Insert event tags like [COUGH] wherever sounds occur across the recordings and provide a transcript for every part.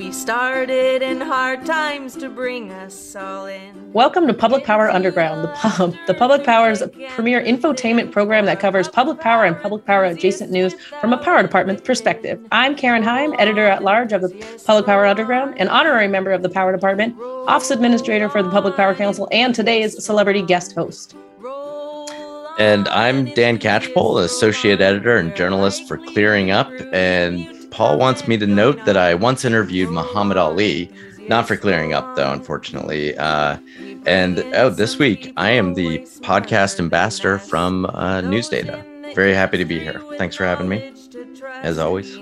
We started in hard times to bring us all in. Welcome to Public Power Underground, the, pub, the Public Power's premier infotainment program that covers public power and public power adjacent news from a power department perspective. I'm Karen Heim, editor at large of the Public Power Underground, an honorary member of the Power Department, office administrator for the Public Power Council, and today's celebrity guest host. And I'm Dan Catchpole, associate editor and journalist for Clearing Up. And Paul wants me to note that I once interviewed Muhammad Ali, not for Clearing Up, though, unfortunately. Uh, and oh, this week I am the podcast ambassador from uh. Very happy to be here. Thanks for having me, as always.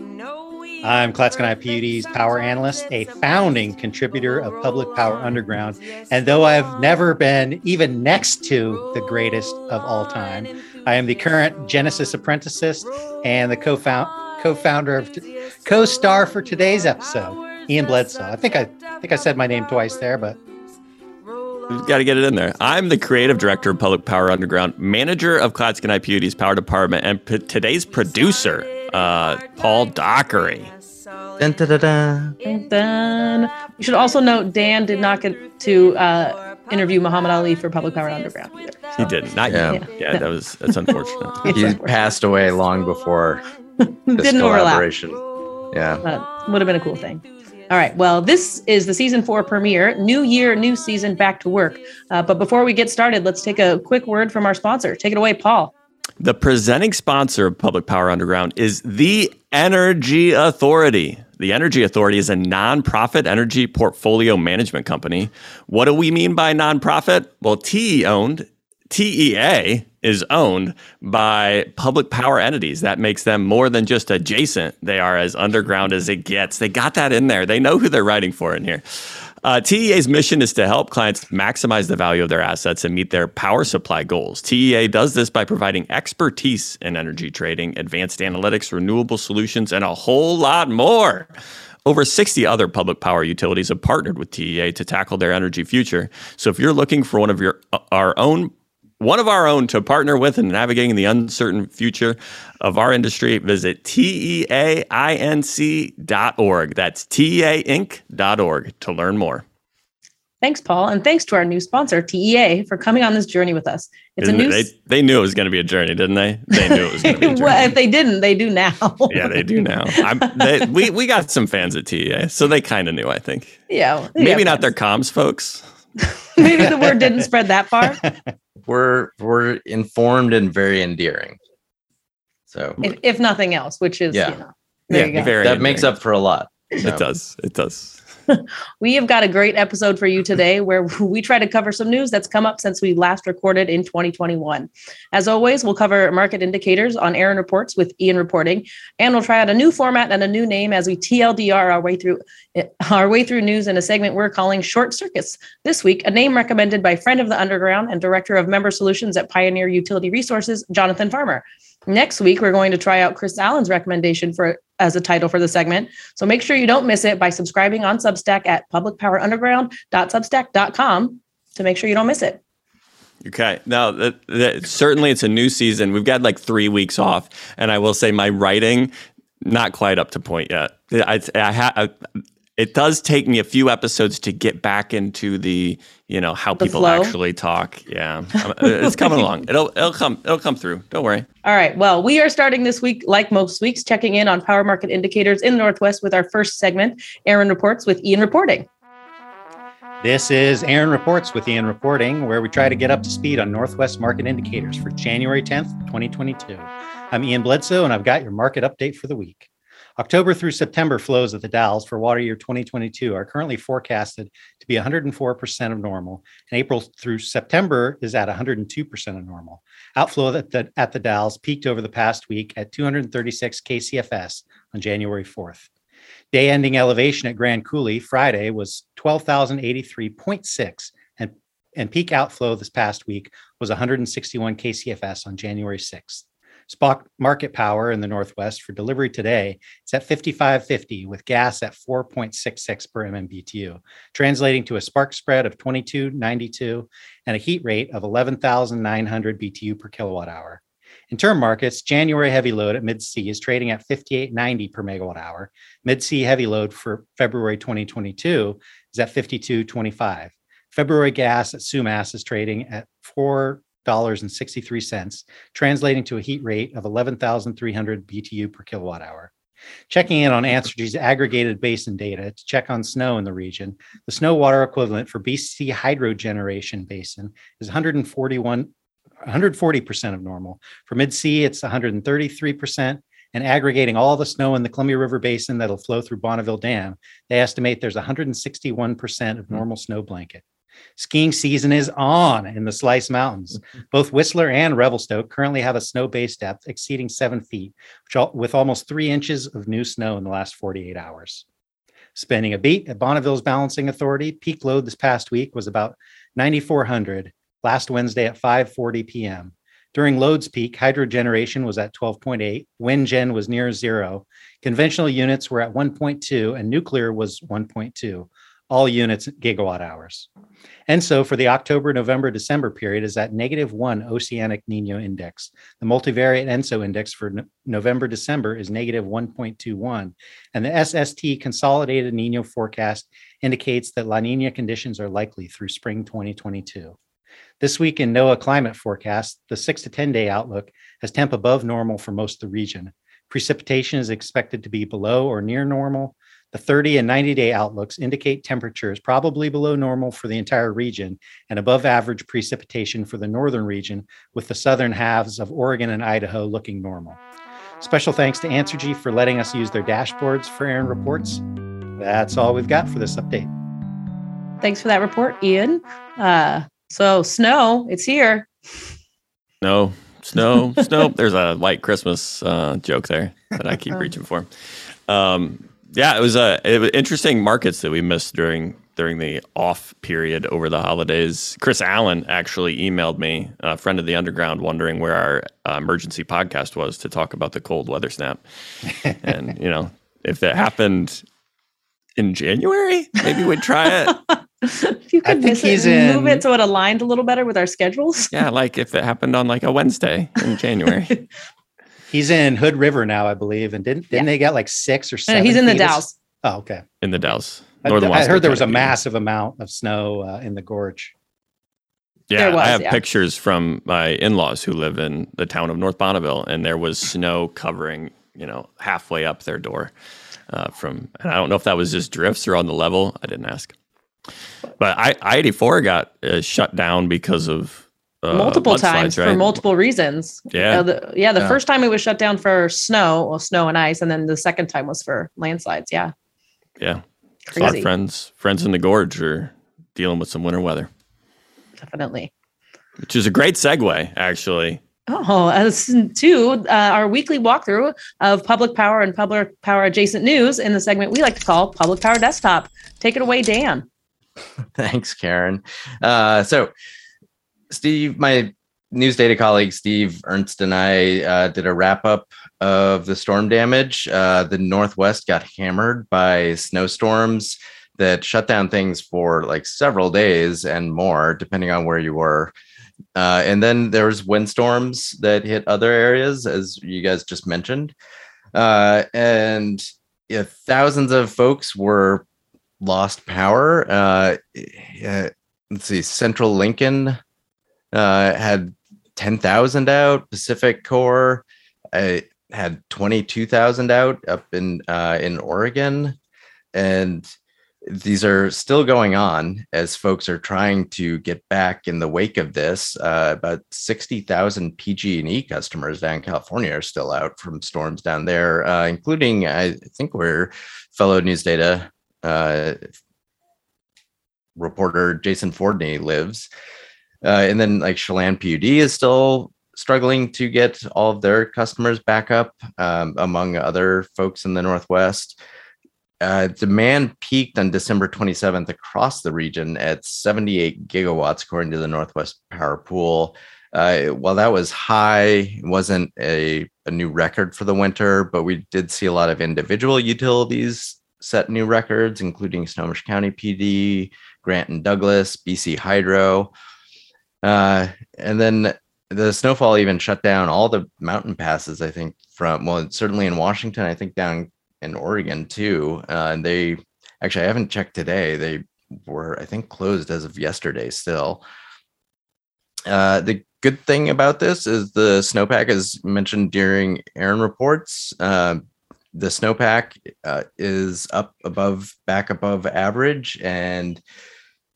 I'm Clatskanie IPUD's power analyst, a founding contributor of Public Power Underground. And though I've never been even next to the greatest of all time, I am the current Genesis apprenticist and the co-founder of co-star for today's episode, Ian Bledsoe. I think I, I think I said my name twice there, but We've got to get it in there. I'm the creative director of Public Power Underground, manager of Clatskanie IPUD's power department, and p- today's producer uh, Paul Dockery. Dun, dun, dun. We should also note Dan did not get to uh, interview Muhammad Ali for Public Power Underground either. He didn't. Not Yeah. yet. Yeah, that was that's unfortunate. [LAUGHS] He passed away long before this [LAUGHS] Didn't overlap. Yeah. But would have been a cool thing. All right. Well, this is the season four premiere. New year, new season, back to work. Uh, but before we get started, let's take a quick word from our sponsor. Take it away, Paul. The presenting sponsor of Public Power Underground is the Energy Authority. The Energy Authority is a nonprofit energy portfolio management company. What do we mean by nonprofit? Well, TE owned, TEA is owned by public power entities. That makes them more than just adjacent. They are as underground as it gets. They got that in there. They know who they're writing for in here. Uh, TEA's mission is to help clients maximize the value of their assets and meet their power supply goals. TEA does this by providing expertise in energy trading, advanced analytics, renewable solutions, and a whole lot more. Over 60 other public power utilities have partnered with TEA to tackle their energy future. So if you're looking for one of your uh, our own one of our own to partner with in navigating the uncertain future of our industry, visit teainc.org. That's teainc.org to learn more. Thanks, Paul. And thanks to our new sponsor, TEA, for coming on this journey with us. It's a Isn't it- new. they, they knew it was going to be a journey, didn't they? They knew it was going to be a journey. [LAUGHS] well, if they didn't, they do now. [LAUGHS] yeah, they do now. I'm, they, we, we got some fans at TEA, so they kind of knew, I think. yeah. Maybe not their comms folks. [LAUGHS] Maybe the word didn't spread that far. We're we're informed and very endearing. So if, if nothing else, which is, Yeah. you know, there you go. very that makes up for a lot. It does. It does. [LAUGHS] We have got a great episode for you today where [LAUGHS] we try to cover some news that's come up since we last recorded in 2021. As always, we'll cover market indicators on Aaron Reports with Ian reporting, and we'll try out a new format and a new name as we TLDR our way through eh, our way through news in a segment we're calling Short Circuits. This week, a name recommended by friend of the Underground and director of member solutions at Pioneer Utility Resources, Jonathan Farmer. Next week, we're going to try out Chris Allen's recommendation for as a title for the segment. So make sure you don't miss it by subscribing on Substack at publicpowerunderground.substack.com to make sure you don't miss it. Okay. Now, that, that, certainly it's a new season. We've got like three weeks off, and I will say my writing not quite up to point yet. I, I, ha, I it does take me a few episodes to get back into the you know how The people flow? actually talk. Yeah, uh, it's coming along. It'll it'll come it'll come through. Don't worry. All right. Well, we are starting this week, like most weeks, checking in on power market indicators in the Northwest with our first segment, Aaron Reports with Ian Reporting. This is Aaron Reports with Ian Reporting, where we try to get up to speed on Northwest market indicators for January 10th, 2022. I'm Ian Bledsoe, and I've got your market update for the week. October through September flows at the Dalles for water year 2022 are currently forecasted to be 104% of normal, and April through September is at 102% of normal. Outflow at the, at the Dalles peaked over the past week at 236 KCFS on January 4th. Day ending elevation at Grand Coulee Friday was 12,083.6, and, and peak outflow this past week was 161 KCFS on January 6th. Spot market power in the Northwest for delivery today is at 55.50 with gas at 4.66 per MMBTU, translating to a spark spread of 22.92 and a heat rate of 11,900 BTU per kilowatt hour. In term markets, January heavy load at Mid C is trading at 58.90 per megawatt hour. Mid C heavy load for February 2022 is at 52.25. February gas at Sumas is trading at $4.63, cents, translating to a heat rate of 11,300 BTU per kilowatt hour. Checking in on Ansergy's aggregated basin data to check on snow in the region, the snow water equivalent for BC hydro generation basin is 141 140% of normal. For mid C, it's 133%. And aggregating all the snow in the Columbia River Basin that'll flow through Bonneville Dam, they estimate there's 161% of hmm. normal snow blanket. Skiing season is on in the Slice Mountains. [LAUGHS] Both Whistler and Revelstoke currently have a snow base depth exceeding seven feet, which, with almost three inches of new snow in the last 48 hours. Spending a beat at Bonneville's Balancing Authority, peak load this past week was about 9,400 last Wednesday at 5:40 p.m. During loads peak, hydro generation was at 12.8, wind gen was near zero, conventional units were at 1.2, and nuclear was 1.2 all units gigawatt hours. And so for the October, November, December period is at negative one oceanic Nino index. The multivariate ENSO index for no- November, December is negative 1.21. And the SST consolidated Nino forecast indicates that La Nina conditions are likely through spring 2022. This week in NOAA climate forecast, the six to 10 day outlook has temp above normal for most of the region. Precipitation is expected to be below or near normal, the 30 and 90 day outlooks indicate temperatures probably below normal for the entire region and above average precipitation for the northern region, with the southern halves of Oregon and Idaho looking normal. Special thanks to Ansergy for letting us use their dashboards for Aaron reports. That's all we've got for this update. Thanks for that report, Ian. Uh, so, snow, it's here. No, snow, snow. [LAUGHS] There's a white Christmas uh, joke there that I keep [LAUGHS] reaching for. Um, yeah, it was a it was interesting markets that we missed during during the off period over the holidays. Chris Allen actually emailed me, a friend of the underground, wondering where our uh, emergency podcast was to talk about the cold weather snap. [LAUGHS] and you know, if that happened in January, maybe we'd try it. [LAUGHS] if you could miss it in... move it so it aligned a little better with our schedules. Yeah, like if it happened on like a Wednesday in January. [LAUGHS] He's in Hood River now, I believe, and didn't didn't yeah. they get like six or seven? No, he's in the Dalles. Oh, okay. In the Dalles. I, I heard there was a massive amount of snow uh, in the gorge. Yeah, was, I have yeah. pictures from my in-laws who live in the town of North Bonneville, and there was snow covering, you know, halfway up their door. Uh, from, and I don't know if that was just drifts or on the level. I didn't ask. But I, I eighty four got uh, shut down because of uh, multiple times right? for multiple reasons. Yeah, uh, the, yeah. The yeah. first time it was shut down for snow, well, snow and ice, and then the second time was for landslides. Yeah, yeah. Crazy. friends, friends in the gorge are dealing with some winter weather. Definitely. Which is a great segue, actually. Oh, as to uh, our weekly walkthrough of public power and public power adjacent news in the segment we like to call Public Power Desktop. Take it away, Dan. [LAUGHS] Thanks, Karen. Uh, so Steve, my news data colleague Steve Ernst and I uh, did a wrap up of the storm damage. Uh, the Northwest got hammered by snowstorms that shut down things for like several days and more, depending on where you were. Uh, and then there was windstorms that hit other areas, as you guys just mentioned. Uh, and thousands of folks were lost power. Uh, let's see, Central Lincoln uh, had 10,000 out. PacifiCorp uh, had 22,000 out up in uh, in Oregon, and these are still going on as folks are trying to get back in the wake of this. Uh, about 60,000 PG&E customers down in California are still out from storms down there, uh, including I think where fellow news data uh, reporter Jason Fordney lives. Uh, and then like Chelan PUD is still struggling to get all of their customers back up, um, among other folks in the Northwest. Uh, demand peaked on December 27th across the region at 78 gigawatts, according to the Northwest Power Pool. Uh, while that was high, it wasn't a, a new record for the winter, but we did see a lot of individual utilities set new records, including Snohomish County PD, Grant and Douglas, BC Hydro. Uh, and then the snowfall even shut down all the mountain passes. I think from well, certainly in Washington. I think down in Oregon too. Uh, and they actually I haven't checked today. They were I think closed as of yesterday still. Uh, the good thing about this is the snowpack, as mentioned during Aaron reports, uh, the snowpack uh, is up above, back above average, and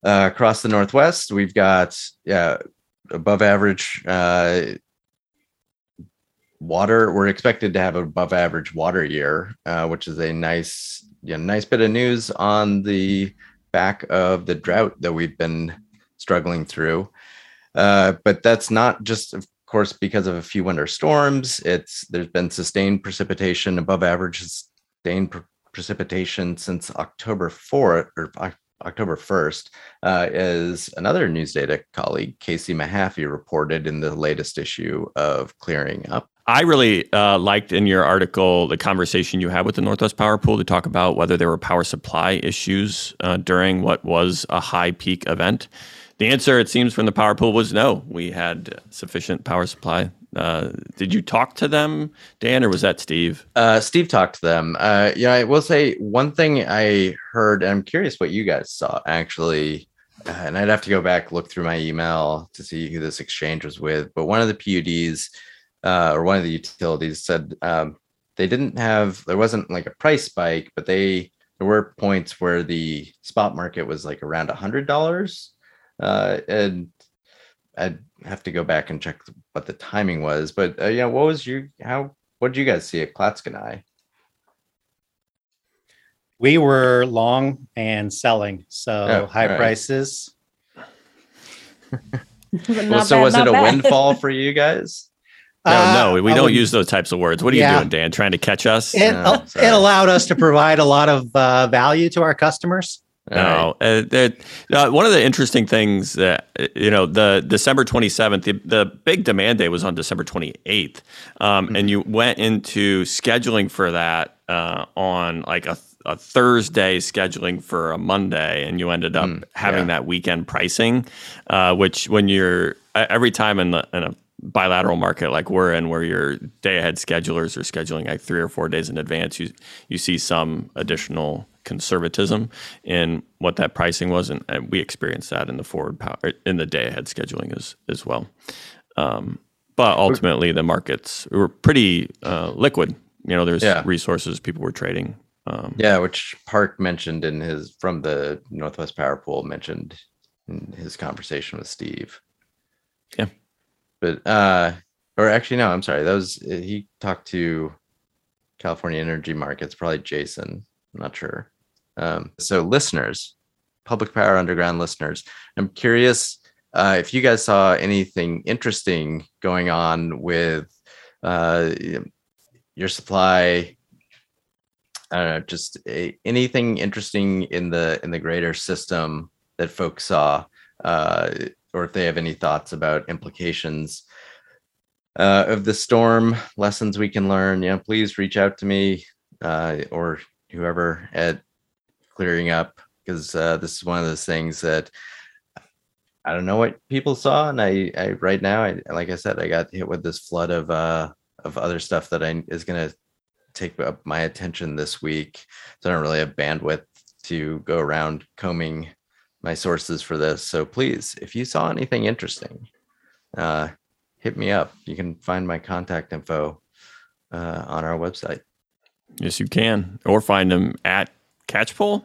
uh, across the Northwest, we've got yeah above average uh, water. We're expected to have an above average water year, uh, which is a nice, nice bit of news on the back of the drought that we've been struggling through. Uh, but that's not just, of course, because of a few winter storms. It's there's been sustained precipitation above average sustained pre- precipitation since October 4th or October 1st, uh, as another news data colleague, KC Mehaffey, reported in the latest issue of Clearing Up. I really uh, liked in your article the conversation you had with the Northwest Power Pool to talk about whether there were power supply issues uh, during what was a high peak event. The answer, it seems, from the power pool was no. We had sufficient power supply. Uh, did you talk to them, Dan, or was that Steve? Uh, Steve talked to them. Uh, yeah, I will say one thing I heard. I'm curious what you guys saw actually, uh, and I'd have to go back look through my email to see who this exchange was with. But one of the PUDs uh, or one of the utilities said um, they didn't have. There wasn't like a price spike, but they there were points where the spot market was like around a hundred dollars uh, and I'd have to go back and check what the timing was. But uh, yeah, what was your how? What did you guys see at Clatskanie? We were long and selling, so oh, high right. prices. [LAUGHS] well, so bad, was it a bad. windfall [LAUGHS] for you guys? No, uh, no, we don't use those types of words. What are yeah. you doing, Dan? Trying to catch us? It, no, it allowed us to provide a lot of uh, value to our customers. No, right. uh, uh, one of the interesting things that you know, the December twenty seventh, the, the big demand day was on December twenty eighth, um, mm-hmm. and you went into scheduling for that uh, on like a, a, Thursday, scheduling for a Monday, and you ended up mm, having yeah. that weekend pricing, uh, which when you're every time in the in a bilateral market like we're in where your day ahead schedulers are scheduling like three or four days in advance you you see some additional conservatism in what that pricing was, and, and we experienced that in the forward power in the day ahead scheduling as as well. Um, but ultimately, the markets were pretty uh, liquid. You know, there's yeah. resources people were trading. Um, yeah, which Park mentioned in his from the Northwest Power Pool mentioned in his conversation with Steve. Yeah, but uh, or actually, no, I'm sorry. That was he talked to California Energy Markets, probably Jason. I'm not sure. Um, so, listeners, Public Power Underground listeners, I'm curious uh, if you guys saw anything interesting going on with uh, your supply. I don't know, just a, anything interesting in the in the greater system that folks saw, uh, or if they have any thoughts about implications uh, of the storm, lessons we can learn. Yeah, please reach out to me uh, or whoever at clearing up because uh, this is one of those things that I don't know what people saw, and I, I right now, I like I said, I got hit with this flood of uh of other stuff that I is gonna take up my attention this week. So I don't really have bandwidth to go around combing my sources for this. So please, if you saw anything interesting, uh, hit me up. You can find my contact info uh, on our website. Yes, you can, or find them at Catchpole.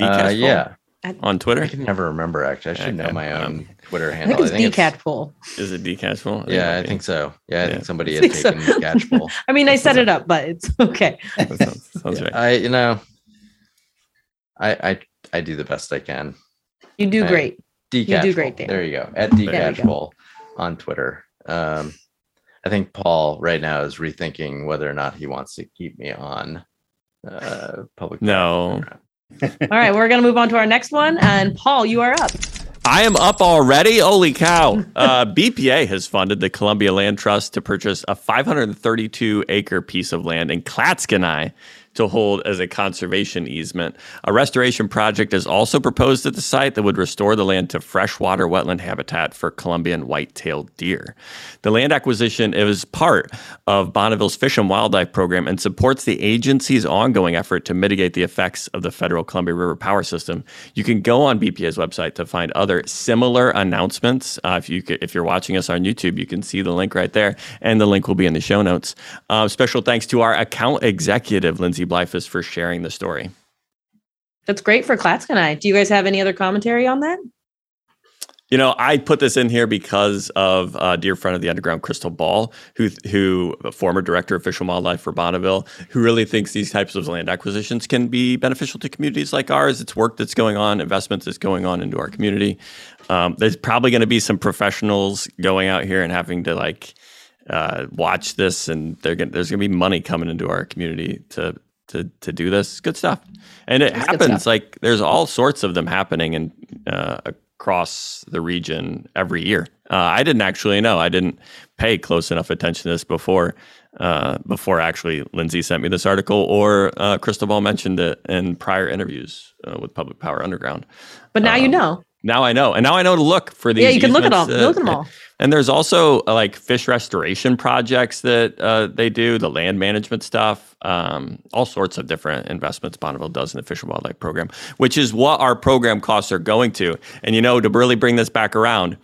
Uh, yeah, on Twitter. I can never remember. Actually, I should know my own um, Twitter handle. I think it's dcatchpole. Is it dcatchpole? Yeah, I think so. Yeah, I yeah. think somebody [LAUGHS] had taken so. Catchpole. [LAUGHS] I mean, I set it up, but it's okay. [LAUGHS] sounds, sounds yeah. right. I, you know, I, I, I do the best I can. You do I, great. dcatchpole. You do great. Dan. There you go. At dcatchpole on Twitter. Um, I think Paul right now is rethinking whether or not he wants to keep me on uh, public. No. All right, we're going to move on to our next one. And Paul, you are up. I am up already. Holy cow. Uh, [LAUGHS] BPA has funded the Columbia Land Trust to purchase a 532 acre piece of land in Clatskanie to hold as a conservation easement. A restoration project is also proposed at the site that would restore the land to freshwater wetland habitat for Columbian white-tailed deer. The land acquisition is part of Bonneville's Fish and Wildlife Program and supports the agency's ongoing effort to mitigate the effects of the federal Columbia River power system. You can go on BPA's website to find other similar announcements. Uh, if you could, if you're watching us on YouTube, you can see the link right there, and the link will be in the show notes. Uh, special thanks to our account executive, Lindsay Blyfus, for sharing the story. That's great for Clatskanie. Do you guys have any other commentary on that? You know, I put this in here because of a dear friend of the underground, Crystal Ball, who, who a former director of Fish and Wildlife for Bonneville, who really thinks these types of land acquisitions can be beneficial to communities like ours. It's work that's going on, investments that's going on into our community. Um, there's probably going to be some professionals going out here and having to like uh, watch this, and gonna, there's going to be money coming into our community to to to do this. Good stuff, and it happens. Like there's all sorts of them happening, and uh, across the region every year. Uh, I didn't actually know. I didn't pay close enough attention to this before. Uh, before actually Lindsay sent me this article or uh, Crystal Ball mentioned it in prior interviews uh, with Public Power Underground. But now um, you know. Now I know, and now I know to look for these. Yeah, you can look at all. look at them all. And there's also uh, like fish restoration projects that uh, they do, the land management stuff, um, all sorts of different investments Bonneville does in the Fish and Wildlife Program, which is what our program costs are going to. And you know, to really bring this back around,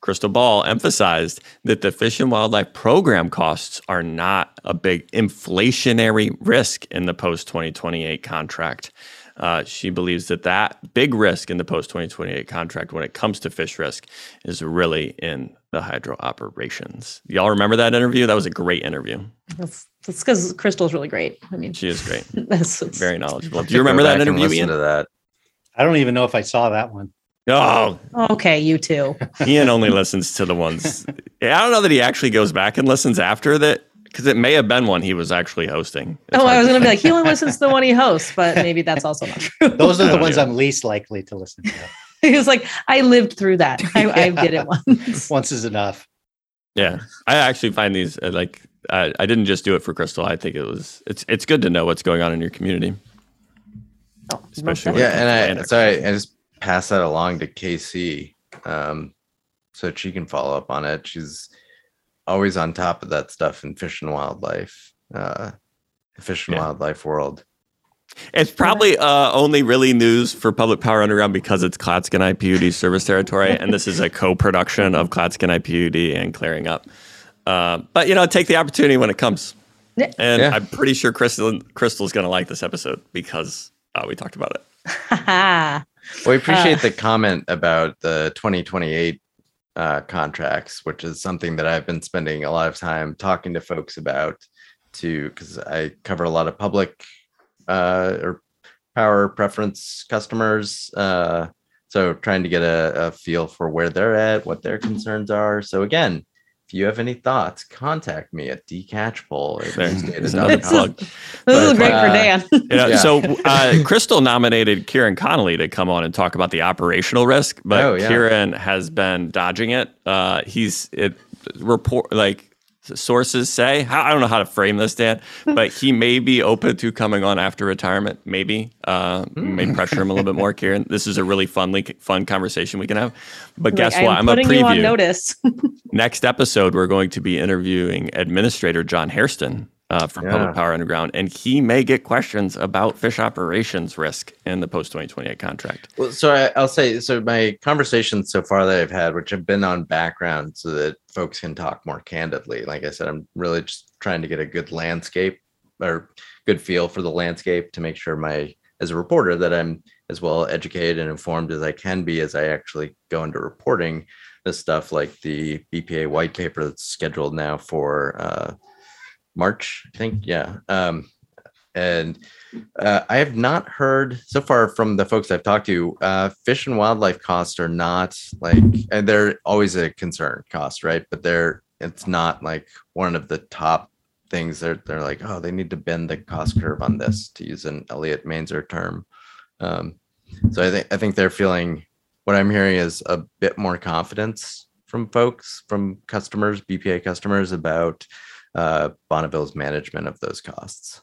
Crystal Ball emphasized that the Fish and Wildlife Program costs are not a big inflationary risk in the post 2028 contract. Uh, she believes that that big risk in the post 2028 contract when it comes to fish risk is really in the hydro operations. Y'all remember that interview? That was a great interview. That's because Crystal's really great. I mean, she is great. [LAUGHS] that's, that's very knowledgeable. [LAUGHS] Do you remember that interview? Ian? To that. I don't even know if I saw that one. Oh, okay, you too. Ian only listens to the ones. [LAUGHS] I don't know that he actually goes back and listens after that because it may have been one he was actually hosting. It's oh, I was going to be like, he only listens to the one he hosts, but [LAUGHS] maybe that's also not true. Those are the ones I'm least likely to listen to. [LAUGHS] he was like, I lived through that. [LAUGHS] I, yeah. I did it once. once is enough. Yeah, I actually find these uh, like I, I didn't just do it for Crystal. I think it was it's it's good to know what's going on in your community. Oh, especially yeah, and I sorry, I just pass that along to KC, um, so she can follow up on it. She's always on top of that stuff in fish and wildlife, uh, fish and yeah. wildlife world. It's probably uh, only really news for Public Power Underground because it's Clatskanie PUD service territory, [LAUGHS] and this is a co-production of Clatskanie PUD and Clearing Up. Uh, but you know, take the opportunity when it comes. And yeah. I'm pretty sure Crystal Crystal's going to like this episode because uh, we talked about it. [LAUGHS] well, we appreciate uh. the comment about the 2028 uh, contracts, which is something that I've been spending a lot of time talking to folks about, to because I cover a lot of public uh, or power preference customers. Uh, so trying to get a, a feel for where they're at, what their concerns are. So again, if you have any thoughts, contact me at dcatchpole. There's another [LAUGHS] this is great uh, for Dan. You [LAUGHS] know, yeah. So uh, Crystal nominated Kieran Connolly to come on and talk about the operational risk, but oh, yeah. Kieran has been dodging it. Uh, he's it report like sources say. I don't know how to frame this, Dan, but he may be open to coming on after retirement. Maybe uh, may pressure him a little bit more, Kieran. This is a really funly, fun conversation we can have. But guess what? I'm, I'm a preview. Notice. [LAUGHS] Next episode, we're going to be interviewing Administrator John Hairston uh, from yeah. Public Power Underground, and he may get questions about fish operations risk in the post 2028 contract. Well, so I, will say, so my conversations so far that I've had, which have been on background so that folks can talk more candidly. Like I said, I'm really just trying to get a good landscape or good feel for the landscape to make sure my, as a reporter, that I'm as well educated and informed as I can be as I actually go into reporting this stuff like the BPA white paper that's scheduled now for, uh, March, I think. Yeah. Um, and uh, I have not heard so far from the folks I've talked to. Uh, fish and wildlife costs are not like, and they're always a concern cost, right? But they're it's not like one of the top things. They're they're like, oh, they need to bend the cost curve on this, to use an Elliot Mainzer term. Um, so I think I think they're feeling. What I'm hearing is a bit more confidence from folks, from customers, BPA customers about uh, Bonneville's management of those costs.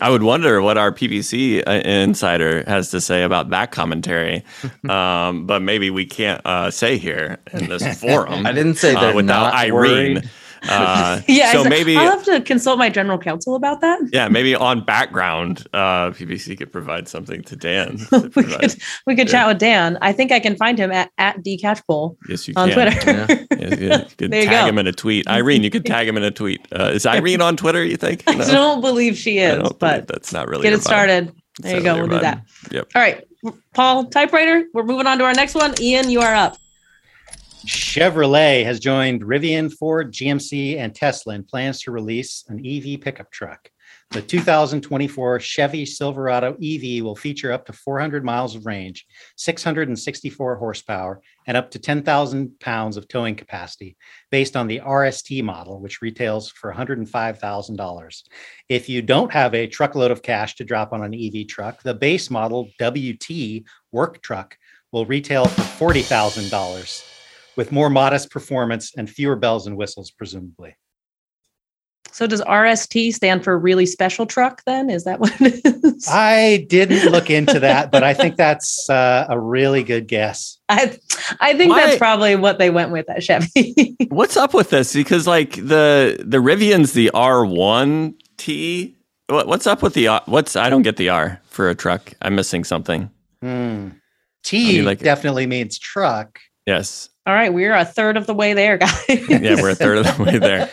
I would wonder what our PPC uh, insider has to say about that commentary, [LAUGHS] um, but maybe we can't uh, say here in this [LAUGHS] forum. I didn't say uh, they're without Irene. worried. Uh, [LAUGHS] Yeah, so maybe I'll have to consult my general counsel about that. yeah, maybe on background, uh, PPC could provide something to Dan. [LAUGHS] to we could we could Yeah. chat with Dan. I think I can find him at at dcatchpole yes, you on can. Twitter. Yeah. Yeah, yeah, you [LAUGHS] There you tag go. him in a tweet. Irene, you could tag him in a tweet. Uh, is Irene on Twitter? You think? I don't believe she is, but that's not really get it started. There you go. We'll do that. Yep. All right, Paul, typewriter. We're moving on to our next one. Ian, you are up. Chevrolet has joined Rivian, Ford, GMC, and Tesla in plans to release an EV pickup truck. The 2024 Chevy Silverado EV will feature up to 400 miles of range, 664 horsepower, and up to 10,000 pounds of towing capacity, based on the RST model, which retails for $105,000. If you don't have a truckload of cash to drop on an EV truck, the base model WT work truck will retail for $40,000 with more modest performance and fewer bells and whistles, presumably. So does RST stand for really special truck? Then is that what it is? I didn't look into that, but I think [LAUGHS] that's uh, a really good guess. I, I think Why- that's probably what they went with at Chevy. [LAUGHS] What's up with this? Because like the the Rivian's the R one T. What, what's up with the R? What's I don't get the R for a truck. I'm missing something. Hmm. I T mean, like- definitely means truck. Yes. All right, we're a third of the way there, [LAUGHS] guys. Yeah, we're a third of the way there.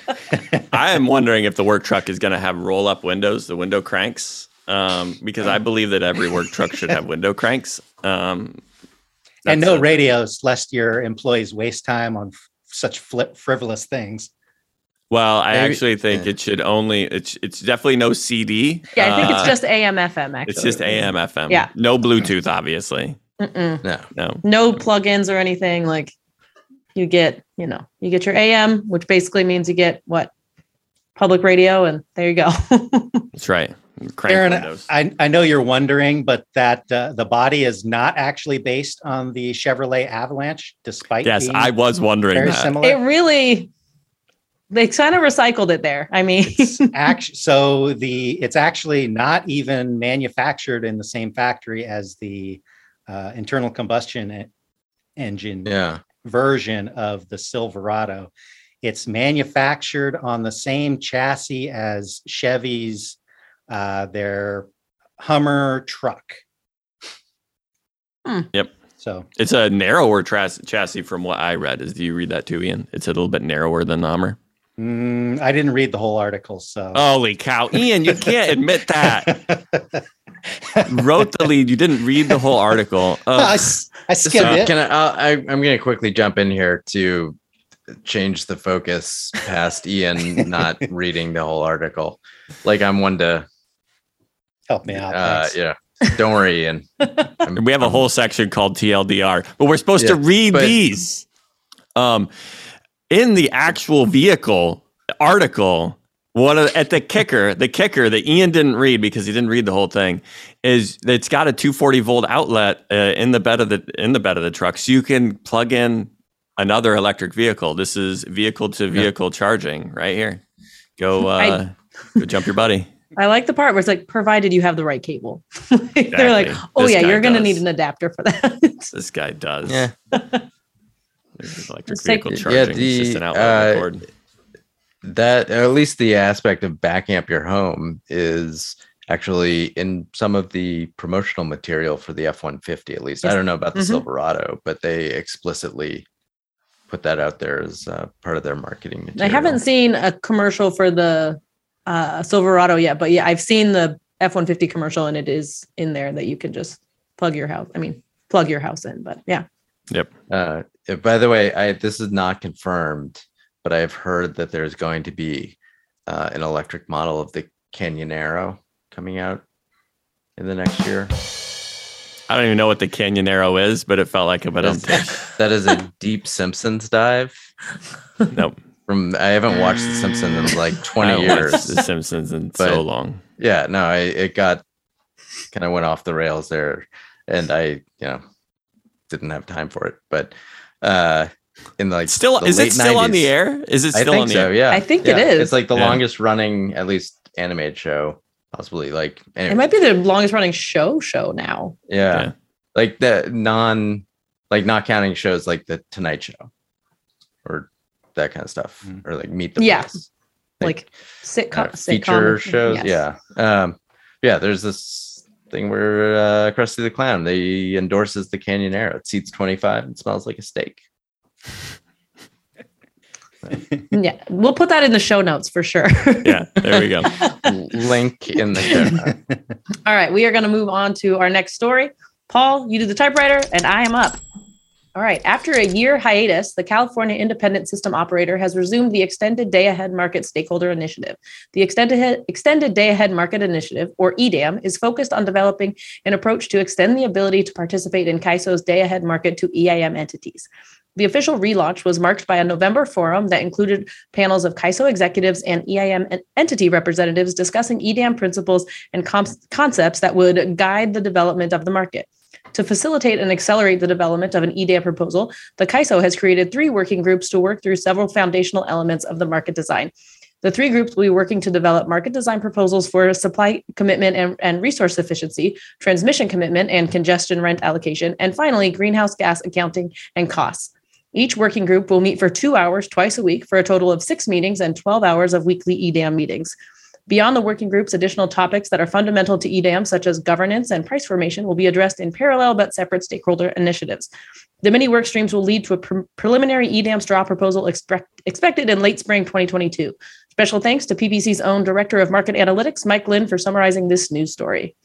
[LAUGHS] I am wondering if the work truck is going to have roll up windows, the window cranks, um, because I believe that every work truck should have window cranks. Um, and no a- radios, lest your employees waste time on f- such flip frivolous things. Well, I Maybe- actually think yeah. it should only. It's it's definitely no CD. Yeah, I think it's Uh, just AM FM. Actually, It's just AM FM. Yeah. No Bluetooth, obviously. Mm-mm. No. No. No plugins or anything. Like you get, you know, you get your AM, which basically means you get what public radio, and there you go. [LAUGHS] That's right. Crank Aaron, windows. I, I know you're wondering, but that uh, the body is not actually based on the Chevrolet Avalanche, despite yes, being I was wondering very that. similar. it really, they kind of recycled it there. I mean, [LAUGHS] Act- so the it's actually not even manufactured in the same factory as the uh, internal combustion engine Yeah. Version of the Silverado. It's manufactured on the same chassis as Chevy's uh, their Hummer truck. Hmm. Yep. So It's a narrower tras- chassis from what I read. Is do you read that too, Ian? It's a little bit narrower than the Hummer. mm, I didn't read the whole article, so Holy cow, Ian! You can't admit that. [LAUGHS] [LAUGHS] Wrote the lead. You didn't read the whole article. [LAUGHS] I, Ugh. s- I So skimmed it. can I, I'll- I? I'm going to quickly jump in here to change the focus past Ian not [LAUGHS] reading the whole article. Like I'm one to, Help me out. uh, yeah. Don't worry, Ian. I'm- we have a I'm- whole section called TLDR, but we're supposed to read but- these. Um, in the actual vehicle article, one of at the kicker, the kicker that Ian didn't read because he didn't read the whole thing is it's got a 240 volt outlet uh, in the bed of the in the bed of the truck, so you can plug in another electric vehicle. This is vehicle to vehicle charging right here. Go, [LAUGHS] uh, go jump your buddy. [LAUGHS] I like the part where it's like, provided you have the right cable. [LAUGHS] They're like, oh This yeah, you're gonna does. need an adapter for that. This guy does. Yeah. There's electric Let's take- vehicle Yeah, charging. it's just the, an outlet uh, cord. That or at least the aspect of backing up your home is actually in some of the promotional material for the F-150 at least. I don't know about the Mhm. Silverado, but they explicitly put that out there as uh, part of their marketing material. I haven't seen a commercial for the uh, Silverado yet, but yeah, I've seen the F one fifty commercial, and it is in there that you can just plug your house. I mean, plug your house in. But yeah, Yep. Uh, by the way, I this is not confirmed, but I've heard that there's going to be uh, an electric model of the Canyonero coming out in the next year. I don't even know what the Canyonero is, but it felt like a bit That's- [LAUGHS] that is a deep Simpsons dive. [LAUGHS] Nope. From I haven't watched The Simpsons in like 20 haven't watched years. The Simpsons in But- so long. Yeah, no, I it got kind of went off the rails there, and I you know didn't have time for it. But uh in like Still, the is it late still on the air? Is it I still think on the so. air? Yeah, I think yeah. it is. It's like the Yeah. longest running, at least animated show possibly like It might be the longest running show show now. yeah. Yeah. like the non like not counting shows like the Tonight Show or that kind of stuff Mm. or like Meet the Yeah. Press. Like, sitcom, uh, feature sitcom- shows. yes. Yeah. Um, yeah, there's this thing where uh, Krusty the Clown they endorses the Canyonero. It seats 25 and smells like a steak. Yeah, we'll put that in the show notes for sure. [LAUGHS] Yeah, there we go. [LAUGHS] Link in the show notes. [LAUGHS] All right, we are going to move on to our next story. Paul, you do the typewriter, and I am up. All right, after a year hiatus, the California Independent System Operator has resumed the Extended Day Ahead Market Stakeholder Initiative. The Extended, Extended Day Ahead Market Initiative, or EDAM, is focused on developing an approach to extend the ability to participate in CAISO's Day Ahead Market to EIM entities. The official relaunch was marked by a November forum that included panels of CAISO executives and EIM entity representatives discussing EDAM principles and concepts that would guide the development of the market. To facilitate and accelerate the development of an EDAM proposal, the CAISO has created three working groups to work through several foundational elements of the market design. The three groups will be working to develop market design proposals for supply commitment and, and resource efficiency, transmission commitment and congestion rent allocation, and finally, greenhouse gas accounting and costs. Each working group will meet for two hours twice a week for a total of six meetings and 12 hours of weekly EDAM meetings. Beyond the working groups, additional topics that are fundamental to EDAM, such as governance and price formation, will be addressed in parallel but separate stakeholder initiatives. The many work streams will lead to a pre- preliminary E EDAM straw proposal expect- expected in late spring 2022. Special thanks to PPC's own Director of Market Analytics, Mike Lynn, for summarizing this news story.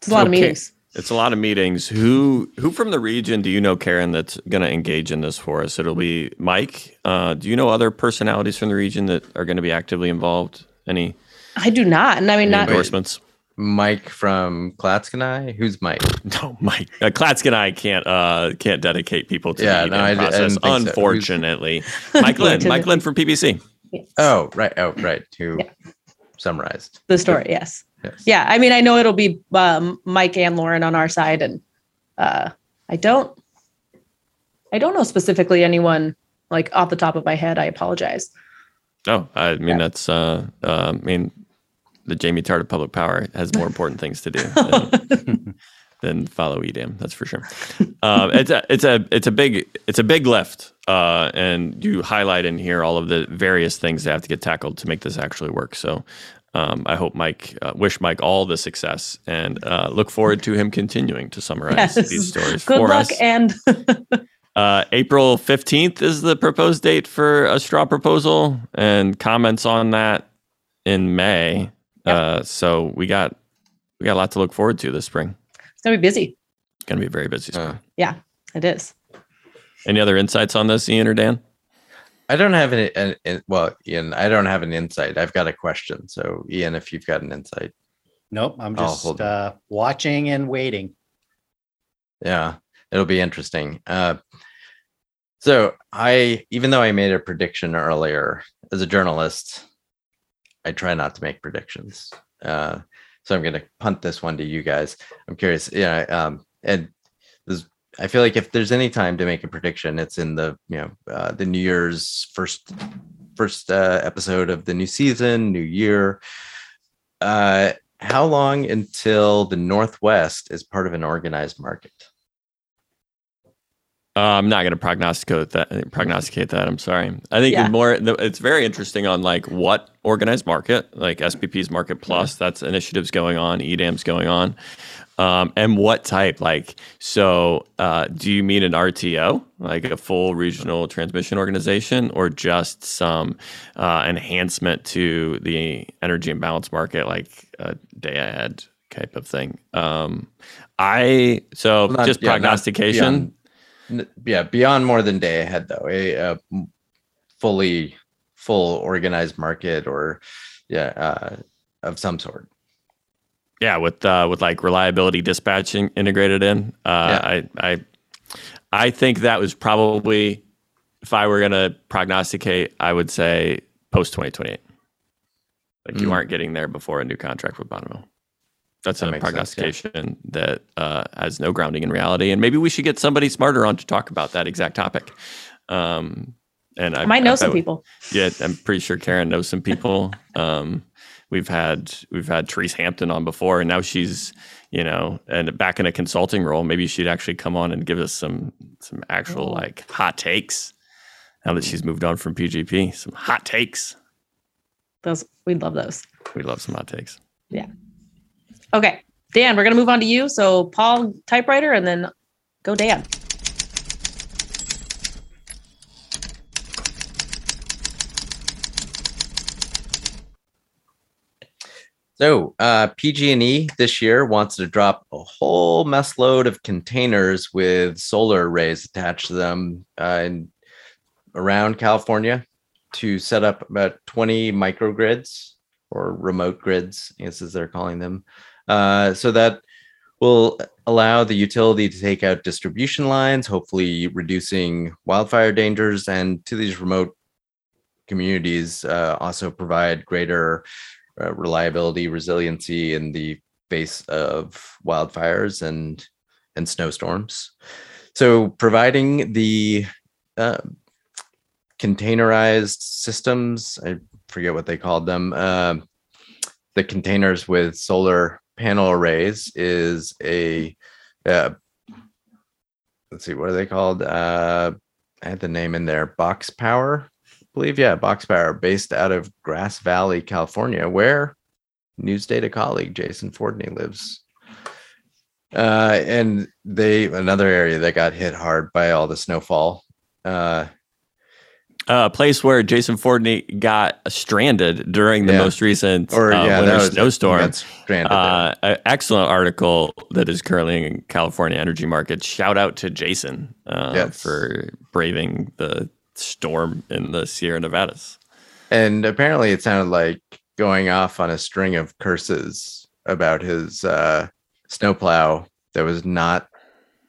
It's a lot of meetings. It's a lot of meetings. Who who from the region do you know, Karen, that's going to engage in this for us? It'll be Mike. Uh, do you know other personalities from the region that are going to be actively involved? Any, I do not. And I mean, not endorsements? Mike from Clatskanie. Who's Mike? [LAUGHS] No, Mike. Uh, Clatskanie can't uh, can't dedicate people to Yeah, the no, EDAM I d- I process. didn't think so. Unfortunately, [LAUGHS] Mike Lynn. Mike Lynn from PPC. Yes. Oh, right. Oh, right. Who Yeah. summarized? the story yes Yes. yeah i mean i know it'll be um, mike and lauren on our side and uh, i don't i don't know specifically anyone like off the top of my head i apologize No, I mean Yeah. that's. Uh, uh, I mean, the Jamie Tart of Public Power has more important things to do than, [LAUGHS] than follow EDAM. That's for sure. Um, it's a it's a it's a big it's a big lift, uh, and you highlight in here all of the various things that have to get tackled to make this actually work. So. Um, I hope Mike, uh, wish Mike all the success, and uh, look forward to him continuing to summarize Yes. these stories good for luck us. and [LAUGHS] Uh, April 15th is the proposed date for a straw proposal, and comments on that in May. Uh, so we got we got a lot to look forward to this spring. it's gonna be busy It's gonna be a very busy spring. Uh, it is Any other insights on this, Ian or Dan? I don't have any. An, an, well, Ian, I don't have an insight. I've got a question. So, Ian, if you've got an insight, Nope, I'm just uh, watching and waiting. yeah, it'll be interesting. Uh, so, I even though I made a prediction earlier as a journalist, I try not to make predictions. Uh, so I'm going to punt this one to you guys. I'm curious. Yeah, um, and I feel like if there's any time to make a prediction, it's in the you know uh, the New Year's first first uh, episode of the new season, new year. Uh, how long until the Northwest is part of an organized market? Uh, I'm not going to prognosticate that. Prognosticate that. I'm sorry. I think Yeah. the more the, it's very interesting on like what organized market, like SPP's Market Plus. That's initiatives going on, EDAM's going on, um, and what type. Like, so uh, do you mean an RTO, like a full regional transmission organization, or just some uh, enhancement to the energy imbalance market, like a day ahead type of thing? Um, I so Well, not- just yeah, prognostication. beyond- yeah beyond more than day ahead though a fully full organized market or yeah uh, of some sort Yeah, with uh, with like reliability dispatching integrated in. Uh, I I I think that was probably if I were gonna prognosticate, I would say post twenty twenty eight. Like you Mm. aren't getting there before a new contract with Bonneville. That's That a makes sense, yeah. prognostication that uh, has no grounding in reality, and maybe we should get somebody smarter on to talk about that exact topic. Um, and I i might know I- some I- people yeah, I'm pretty sure Karen knows some people. Um, we've had we've had Therese Hampton on before, and now she's you know and back in a consulting role. Maybe she'd actually come on and give us some some actual like hot takes. Now that she's moved on from PGP, some hot takes. Those we'd love those. We love some hot takes. Yeah. Okay, Dan, we're gonna move on to you. So Paul typewriter, and then go Dan. So uh, PG&E this year wants to drop a whole mess load of containers with solar arrays attached to them uh, in, around California to set up about 20 microgrids or remote grids, as they're calling them. Uh, so that will allow the utility to take out distribution lines, hopefully reducing wildfire dangers, and to these remote communities uh, also provide greater uh, reliability, resiliency in the face of wildfires and and snowstorms. So providing the uh, containerized systems, I forget what they called them, uh, the containers with solar panel arrays is a uh, let's see, what are they called? Uh, I had the name in there, Box Power believe, yeah, Box Power, based out of Grass Valley, California, where News Data colleague Jason Fordney lives. Uh, and they another area that got hit hard by all the snowfall. Uh, Uh, a place where Jason Fordney got stranded during the Yeah. most recent or uh, yeah, winter was snowstorm. That's stranded. there. Uh, an excellent article that is currently in California energy markets. Shout out to Jason uh, Yes. for braving the storm in the Sierra Nevadas. and apparently, it sounded like going off on a string of curses about his uh, snowplow that was not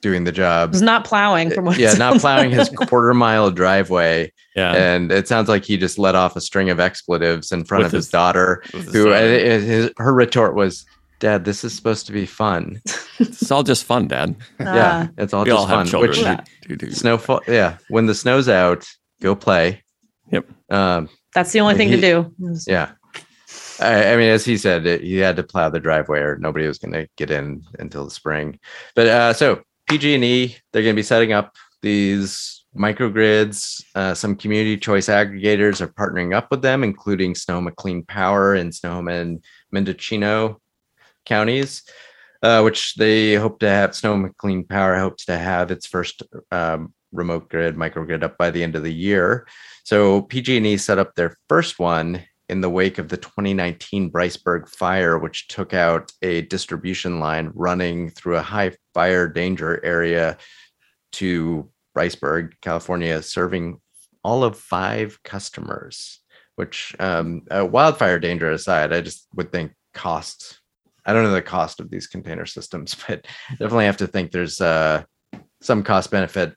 doing the job. It was not plowing from what. yeah, not plowing his [LAUGHS] quarter mile driveway. Yeah, and it sounds like he just let off a string of expletives in front With of his, his- daughter with his who uh, his, her retort was dad this is supposed to be fun it's all just fun, Dad. yeah Ah, it's all we just all have fun children. which Yeah. who do- do- snowfall yeah when the snow's out go play Yep. um that's the only thing to do. yeah I, I mean as he said it, he had to plow the driveway or nobody was going to get in until the spring but uh so pg&e they're going to be setting up these microgrids uh, some community choice aggregators are partnering up with them including sonoma clean power and sonoma and mendocino counties uh, which they hope to have sonoma clean power hopes to have its first um, remote grid microgrid up by the end of the year so pg&e set up their first one in the wake of the 2019 Briceburg fire, which took out a distribution line running through a high fire danger area to Briceburg, California, serving all of five customers. Which, um, uh, wildfire danger aside, I just would think costs. I don't know the cost of these container systems, [LAUGHS] but definitely have to think there's uh, some cost benefit,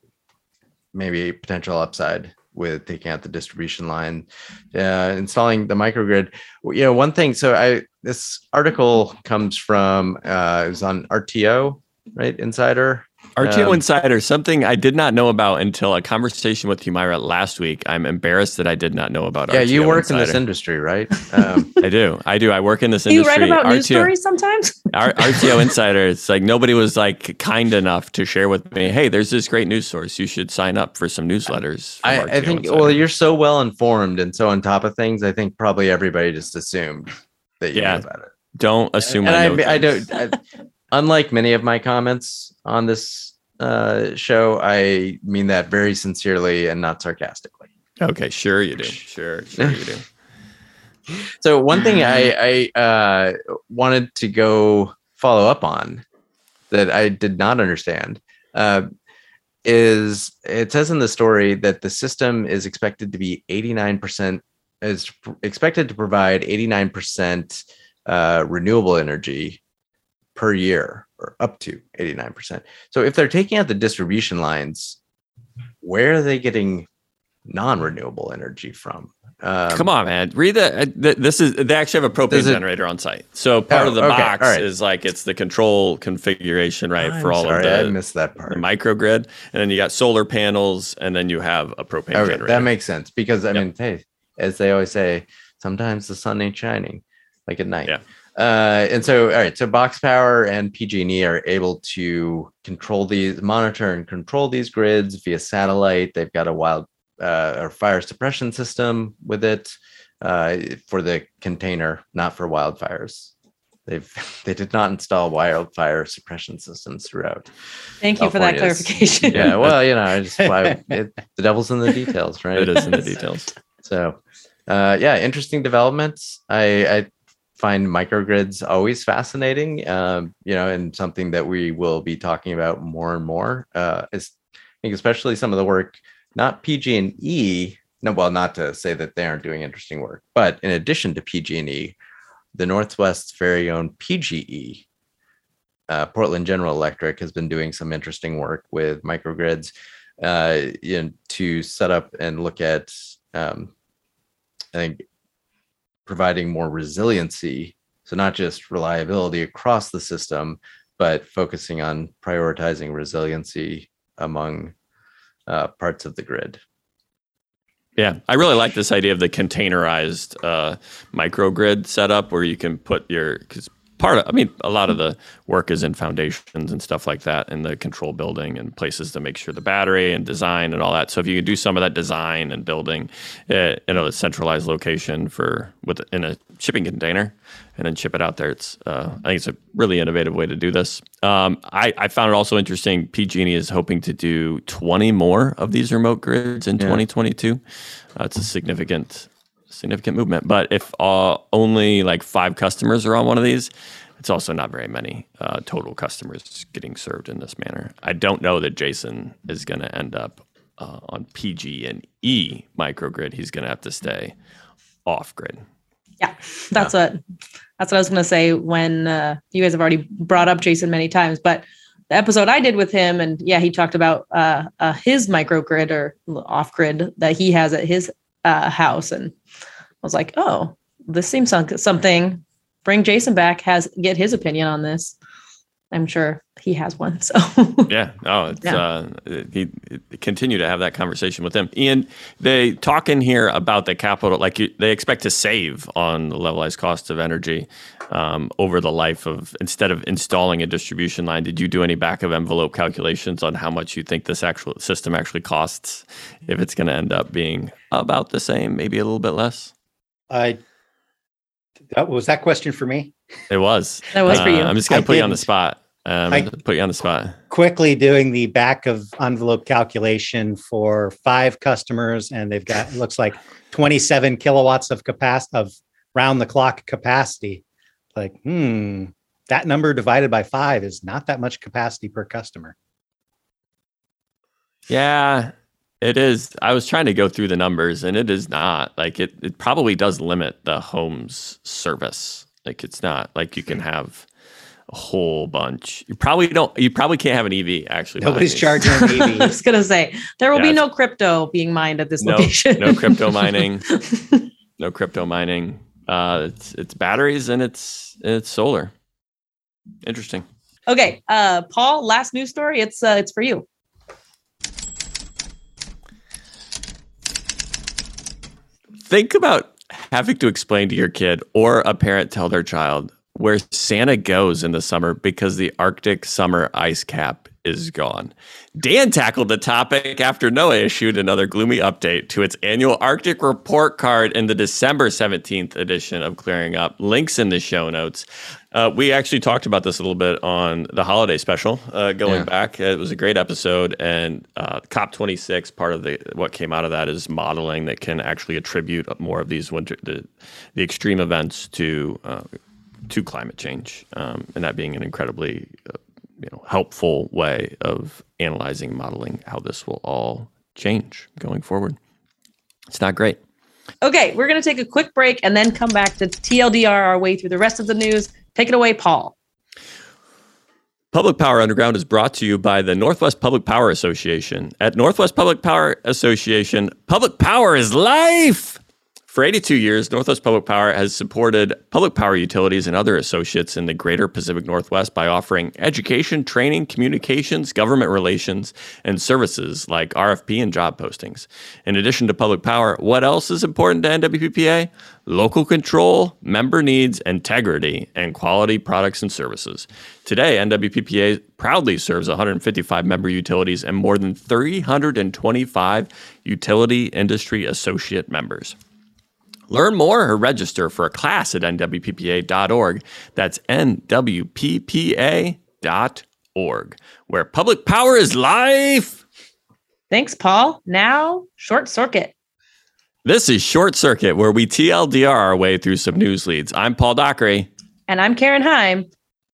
maybe potential upside with taking out the distribution line uh, installing the microgrid. You know, one thing. So I this article comes from uh, it was on RTO, right? Insider. RTO Um, Insider, something I did not know about until a conversation with Humaira last week. I'm embarrassed that I did not know about Yeah, RTO you work in this Insider. industry, right? [LAUGHS] Um, I do. I do. I work in this industry. You write about news stories sometimes? [LAUGHS] R- RTO Insider, it's like nobody was like kind enough to share with me, hey, there's this great news source. You should sign up for some newsletters. I, I think. Insider." Well, you're so well informed and so on top of things. I think probably everybody just assumed that you Yeah, knew about it. don't assume and I I, I don't. I, [LAUGHS] unlike many of my comments on this uh, show, I mean that very sincerely and not sarcastically. Okay, sure you do. [LAUGHS] Sure, sure you do. So one thing I, I uh, wanted to go follow up on that I did not understand uh, is it says in the story that the system is expected to be 89% is expected to provide 89% uh, renewable energy per year or up to 89%. So if they're taking out the distribution lines, where are they getting non-renewable energy from? Um, Come on, man. Read the, uh, th- This is they actually have a propane generator on site. So part Oh, of the okay, box right. is like it's the control configuration, right, I'm for all sorry, of I the, missed that the part. microgrid, and then you got solar panels, and then you have a propane Okay, generator. that makes sense because I Yep. mean, hey, as they always say, sometimes the sun ain't shining. like at night. Yeah. Uh, and so, all right, so Box Power and PG&E are able to control these, monitor and control these grids via satellite. They've got a wild uh, or fire suppression system with it uh, for the container, not for wildfires. They've [LAUGHS] they did not install wildfire suppression systems throughout. Thank you for that clarification. Yeah, well, you know, I just [LAUGHS] why it, the devil's in the details, right? It is in the details. [LAUGHS] So, uh, yeah, interesting developments. I, I find microgrids always fascinating, um, you know, and something that we will be talking about more and more. Uh, is, I think especially some of the work, not PG and E. No, well, not to say that they aren't doing interesting work, but in addition to PG and E, the Northwest's very own PGE, uh, Portland General Electric, has been doing some interesting work with microgrids uh, to set up and look at um, I think providing more resiliency. So not just reliability across the system, but focusing on prioritizing resiliency among uh, parts of the grid. Yeah, I really like this idea of the containerized uh, microgrid setup where you can put your because part of I mean a lot of the work is in foundations and stuff like that and the control building and places to make sure the battery and design and all that. So if you can do some of that design and building uh, in a centralized location for with in a shipping container and then ship it out there, it's uh, I think it's a really innovative way to do this. Um, I, I found it also interesting. PG&E is hoping to do 20 more of these remote grids in Yeah. 2022. Uh, it's a significant significant movement. But if uh, only like five customers are on one of these, it's also not very many uh, total customers getting served in this manner. I don't know that Jason is going to end up uh, on PG and E microgrid. He's going to have to stay off grid. Yeah, that's what that's what I was going to say when uh, you guys have already brought up Jason many times, but the episode I did with him, and yeah, he talked about uh, uh, his microgrid or off grid that he has at his uh, house, and I was like, oh, this seems like something. Bring Jason back, has get his opinion on this. I'm sure he has one. So Yeah, no, it's, Yeah. uh, he, he continue to have that conversation with them. Ian, they talk in here about the capital, like you, they expect to save on the levelized cost of energy um, over the life of instead of installing a distribution line. Did you do any back of envelope calculations on how much you think this actual system actually costs? If it's going to end up being about the same, maybe a little bit less. I that was that question for me. It was. That was for you. I'm just going to put you on the spot. Um, I- put you on the spot. Quickly doing the back of envelope calculation for five customers, and they've got looks like 27 kilowatts of capacity of round the clock capacity. Like, hmm, that number divided by five is not that much capacity per customer. Yeah, it is. I was trying to go through the numbers and it is not like it, it probably does limit the home's service. Like it's not like you can have a whole bunch. You probably don't, you probably can't have an EV actually. behind Nobody's charging an [LAUGHS] I was going to say there will Yeah, be no crypto being mined at this No, location. no crypto [LAUGHS] mining, no crypto mining. Uh, it's, it's batteries and it's, it's solar. Interesting. okay, uh, Paul. Last news story. It's uh, it's for you. think about having to explain to your kid or a parent tell their child where Santa goes in the summer because the Arctic summer ice cap is gone. Dan tackled the topic after NOAA issued another gloomy update to its annual Arctic report card in the December 17th edition of Clearing Up. Links in the show notes. Uh, we actually talked about this a little bit on the holiday special uh, going Yeah. back. It was a great episode, and uh, COP26 part of the what came out of that is modeling that can actually attribute more of these winter the, the extreme events to uh, to climate change, um, and that being an incredibly uh, you know helpful way of analyzing and modeling how this will all change going forward. It's not great. Okay, we're going to take a quick break and then come back to TLDR our way through the rest of the news. Take it away, Paul. Public Power Underground is brought to you by the Northwest Public Power Association. At Northwest Public Power Association, public power is life. For 82 years, Northwest Public Power has supported public power utilities and other associates in the greater Pacific Northwest by offering education, training, communications, government relations, and services like RFP and job postings. In addition to public power, what else is important to NWPPA? Local control, member needs, integrity, and quality products and services. Today, NWPPA proudly serves 155 member utilities and more than 325 utility industry associate members. Learn more or register for a class at nwppa.org. That's nwppa.org, where public power is life. Thanks, Paul. Now, short circuit. This is Short Circuit, where we TLDR our way through some news leads. I'm Paul Dockery. And I'm Karen Heim.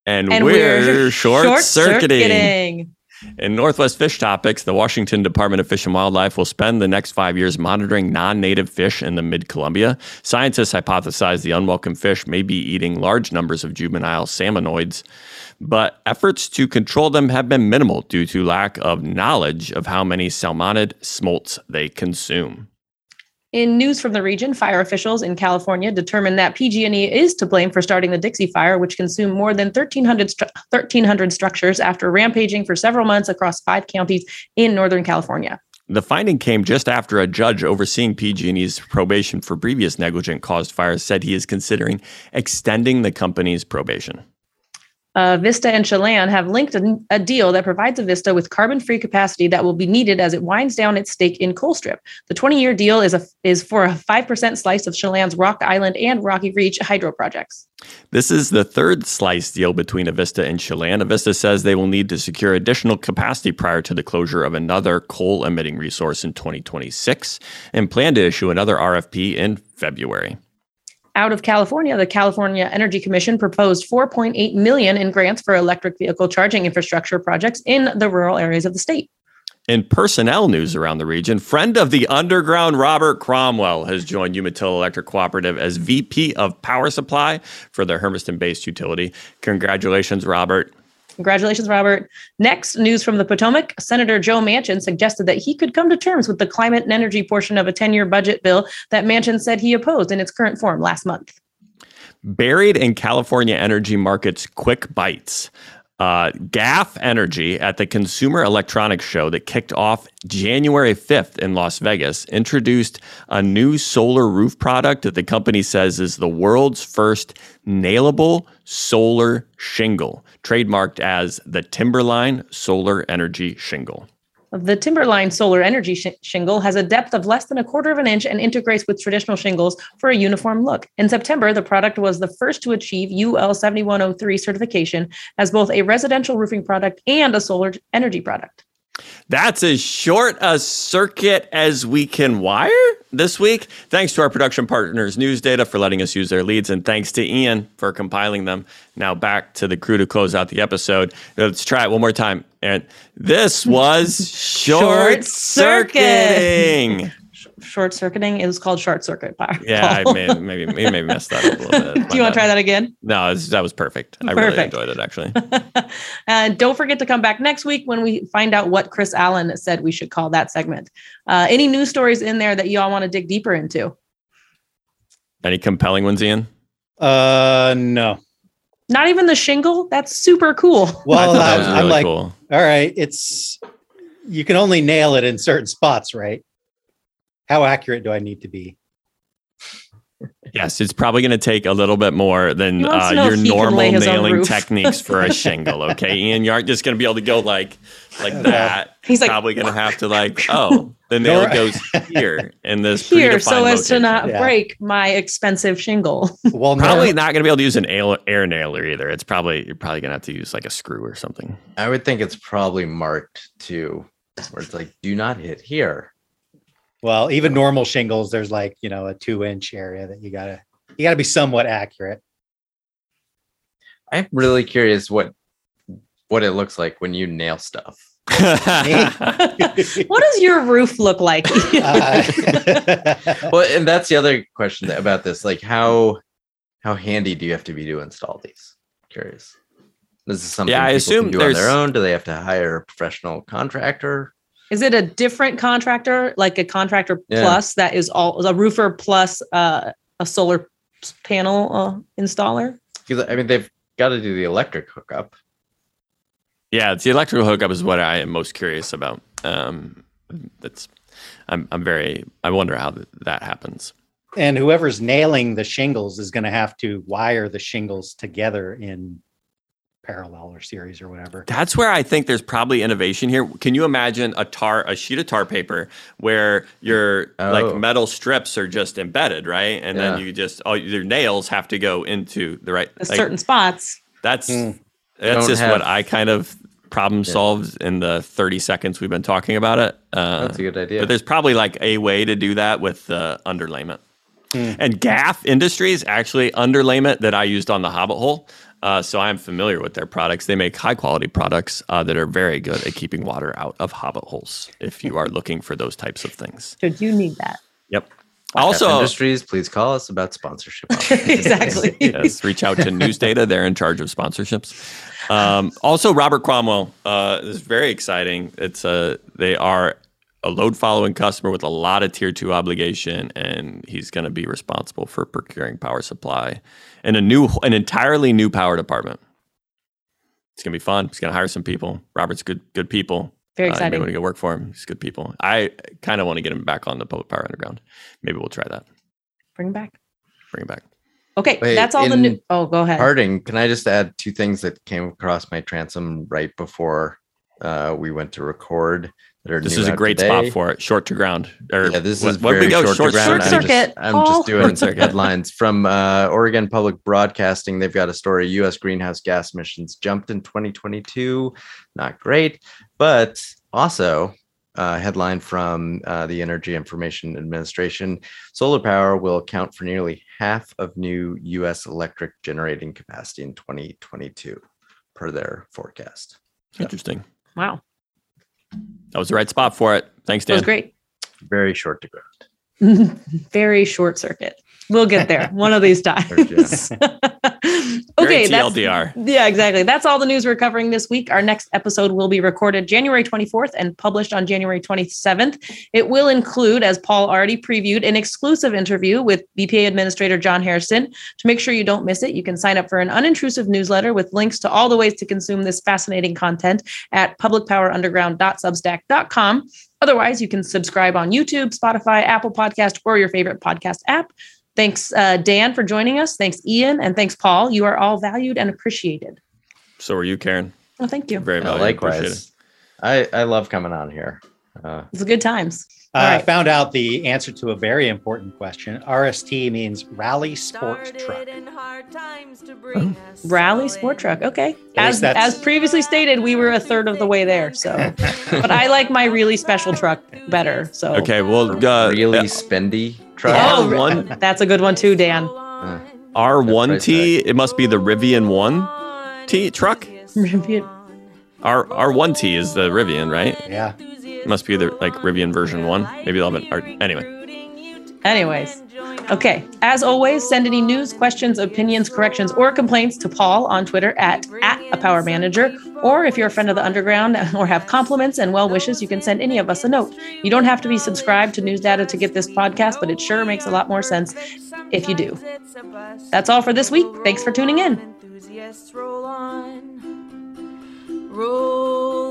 And, And we're, we're short circuiting. In Northwest Fish Topics, the Washington Department of Fish and Wildlife will spend the next five years monitoring non native fish in the mid Columbia. Scientists hypothesize the unwelcome fish may be eating large numbers of juvenile salmonoids, but efforts to control them have been minimal due to lack of knowledge of how many salmonid smolts they consume. In news from the region, fire officials in California determined that PG&E is to blame for starting the Dixie Fire, which consumed more than 1,300, stru- 1,300 structures after rampaging for several months across five counties in Northern California. The finding came just after a judge overseeing PG&E's probation for previous negligent caused fires said he is considering extending the company's probation. Uh, Vista and Chelan have linked a, a deal that provides Avista with carbon-free capacity that will be needed as it winds down its stake in Colstrip. The 20-year deal is a is for a five percent slice of Chelan's Rock Island and Rocky Reach hydro projects. This is the third slice deal between Avista and Chelan. Avista says they will need to secure additional capacity prior to the closure of another coal emitting resource in 2026 and plan to issue another RFP in February. Out of California, the California Energy Commission proposed 4.8 million in grants for electric vehicle charging infrastructure projects in the rural areas of the state. In personnel news around the region, friend of the underground Robert Cromwell has joined Umatilla Electric Cooperative as VP of Power Supply for the Hermiston based utility. Congratulations, Robert. Congratulations, Robert. Next, news from the Potomac. Senator Joe Manchin suggested that he could come to terms with the climate and energy portion of a 10 year budget bill that Manchin said he opposed in its current form last month. Buried in California energy markets quick bites. Uh, Energy at the Consumer Electronics Show that kicked off January 5th in Las Vegas introduced a new solar roof product that the company says is the world's first nailable solar shingle, trademarked as the Timberline Solar Energy Shingle. The Timberline solar energy sh- shingle has a depth of less than a quarter of an inch and integrates with traditional shingles for a uniform look. In September, the product was the first to achieve UL 7103 certification as both a residential roofing product and a solar energy product. That's as short a circuit as we can wire this week. Thanks to our production partners, News Data, for letting us use their leads, and thanks to Ian for compiling them. Now back to the crew to close out the episode. Let's try it one more time. And this was [LAUGHS] short circuiting. [LAUGHS] Short circuiting It was called short circuit power. Yeah, I may, maybe maybe maybe messed that up a little bit. [LAUGHS] Do you want to try that again? No, it's- that was perfect. perfect. I really enjoyed it actually. and [LAUGHS] don't forget to come back next week when we find out what Chris Allen said we should call that segment. Uh, any news stories in there that you all want to dig deeper into? Any compelling ones, Ian? Uh, no. Not even the shingle? That's super cool. [LAUGHS] I Well, thought that I'm, was I'm really like, cool. all right, it's you can only nail it in certain spots, right? How accurate do I need to be? Yes, it's probably going to take a little bit more than uh, your if he can normal lay his own nailing techniques for a [LAUGHS] shingle. Okay, Ian, you aren't just going to be able to go like like that. He's like, probably going to have to like, [LAUGHS] oh, the nail goes [LAUGHS] here in this here so as to not Yeah. break my expensive shingle. Well, no, Probably not going to be able to use an air, air nailer either. It's probably you're probably going to have to use like a screw or something. I would think it's probably marked too, where it's like, do not hit here. Well, even normal shingles, there's like you know a two inch area that you gotta you gotta be somewhat accurate. I'm really curious what what it looks like when you nail stuff. [LAUGHS] what does [LAUGHS] your roof look like? Uh, [LAUGHS] Well, and that's the other question about this. Like how how handy do you have to be to install these? Curious. This is something Yeah, I assume can do on their own. Do they have to hire a professional contractor? Is it a different contractor, like a contractor Yeah. plus that is all a roofer plus uh, a solar panel uh, installer? Because I mean, they've got to do the electric hookup. Yeah, it's the electrical hookup is what I am most curious about. Um, that's I'm I'm very I wonder how th- that happens. And whoever's nailing the shingles is going to have to wire the shingles together in parallel or series or whatever. That's where I think there's probably innovation here. Can you imagine a tar a sheet of tar paper where your Oh. like metal strips are just embedded, right? And then you just oh your nails have to go into the right like, certain spots. That's Hmm. that's just have- what I kind of problem solved in the 30 seconds we've been talking about it. Uh, That's a good idea. But there's probably like a way to do that with the underlayment. Hmm. And Gaff Industries actually underlayment that I used on the Hobbit hole. Uh, so I'm familiar with their products. They make high quality products uh, that are very good at keeping water out of Hobbit holes. If you are looking for those types of things. Should you need that? Yep. also, Also, Industries, please call us about sponsorship. [LAUGHS] exactly. [LAUGHS] yes, reach out to News Data. They're in charge of sponsorships. Um, also, Robert Cromwell uh, is very exciting. It's a they are a load following customer with a lot of tier two obligation, and he's going to be responsible for procuring power supply and a new, an entirely new power department. It's going to be fun. He's going to hire some people. Robert's good, good people. Very Uh, you may want to go work for him. He's good people. I kind of want to get him back on the public power underground. Maybe we'll try that. Bring him back. Bring him back. Okay, Wait, that's all the new. Oh, go ahead. Harding, can I just add two things that came across my transom right before uh, we went to record? That are This new is a great today? spot for it. Short to ground. Or Yeah, this what- is what'd very we go? short, Short, to ground. short I'm circuit. just, I'm Paul. just doing circuit. headlines from uh, Oregon Public Broadcasting. They've got a story: U.S. greenhouse gas emissions jumped in 2022. Not great, but also uh, headline from uh, the Energy Information Administration: Solar power will account for nearly half of new U.S. electric generating capacity in 2022, per their forecast. Interesting. Wow, That was the right spot for it. Thanks, Dan. that was great. Very short to ground. [LAUGHS] Very short circuit. We'll get there one of these [LAUGHS] times. [LAUGHS] Very okay, that's TLDR. yeah, exactly. That's all the news we're covering this week. Our next episode will be recorded January 24th and published on January 27th. It will include, as Paul already previewed, an exclusive interview with BPA Administrator John Hairston. To make sure you don't miss it, you can sign up for an unintrusive newsletter with links to all the ways to consume this fascinating content at publicpowerunderground.substack.com. Otherwise, you can subscribe on YouTube, Spotify, Apple Podcast, or your favorite podcast app. Thanks, uh, Dan, for joining us. Thanks, Ian, and thanks, Paul. You are all valued and appreciated. So are you, Karen. Well, thank you. Very Yeah, valuable. Appreciate it. likewise, I, I love coming on here. Uh, It's good times. Uh, I right. found out the answer to a very important question. RST means Rally Sport Truck. Rally sport truck. Okay. As as previously stated, we were a third of the way there. So, [LAUGHS] but I like my really special truck better. So, Okay, well, uh, really uh, spendy truck. Oh, R1 that's a good one too, Dan. R1T, it must be the Rivian 1 T truck. Rivian. R R1T is the Rivian, right? Yeah. It must be the like Rivian version 1. Maybe they'll have it. Or, anyway. Anyways, okay. As always, send any news, questions, opinions, corrections, or complaints to Paul on Twitter at at a power manager. Or if you're a friend of the underground [LAUGHS] or have compliments and well wishes, you can send any of us a note. You don't have to be subscribed to News Data to get this podcast, but it sure makes a lot more sense if you do. That's all for this week. Thanks for tuning in.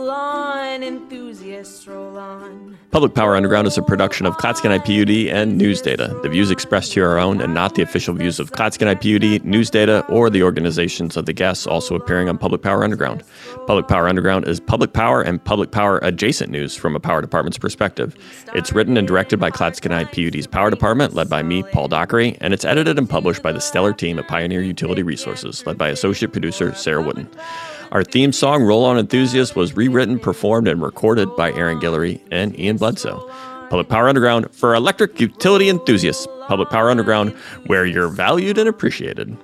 On. Enthusiasts roll on. Public Power Underground is a production of Clatskanie PUD and News Data. The views expressed here are our own and not the official views of Clatskanie PUD, News Data, or the organizations of the guests also appearing on Public Power Underground. Public Power Underground is public power and public power adjacent news from a power department's perspective. It's written and directed by Clatskanie PUD's Power Department, led by me, Paul Dockery, and it's edited and published by the stellar team at Pioneer Utility Resources, led by associate producer Sarah Wooden. Our theme song, Roll On Enthusiast, was rewritten, performed, and recorded by Aaron Guillory and Ian Bledsoe. Public Power Underground for electric utility enthusiasts. Public Power Underground, where you're valued and appreciated.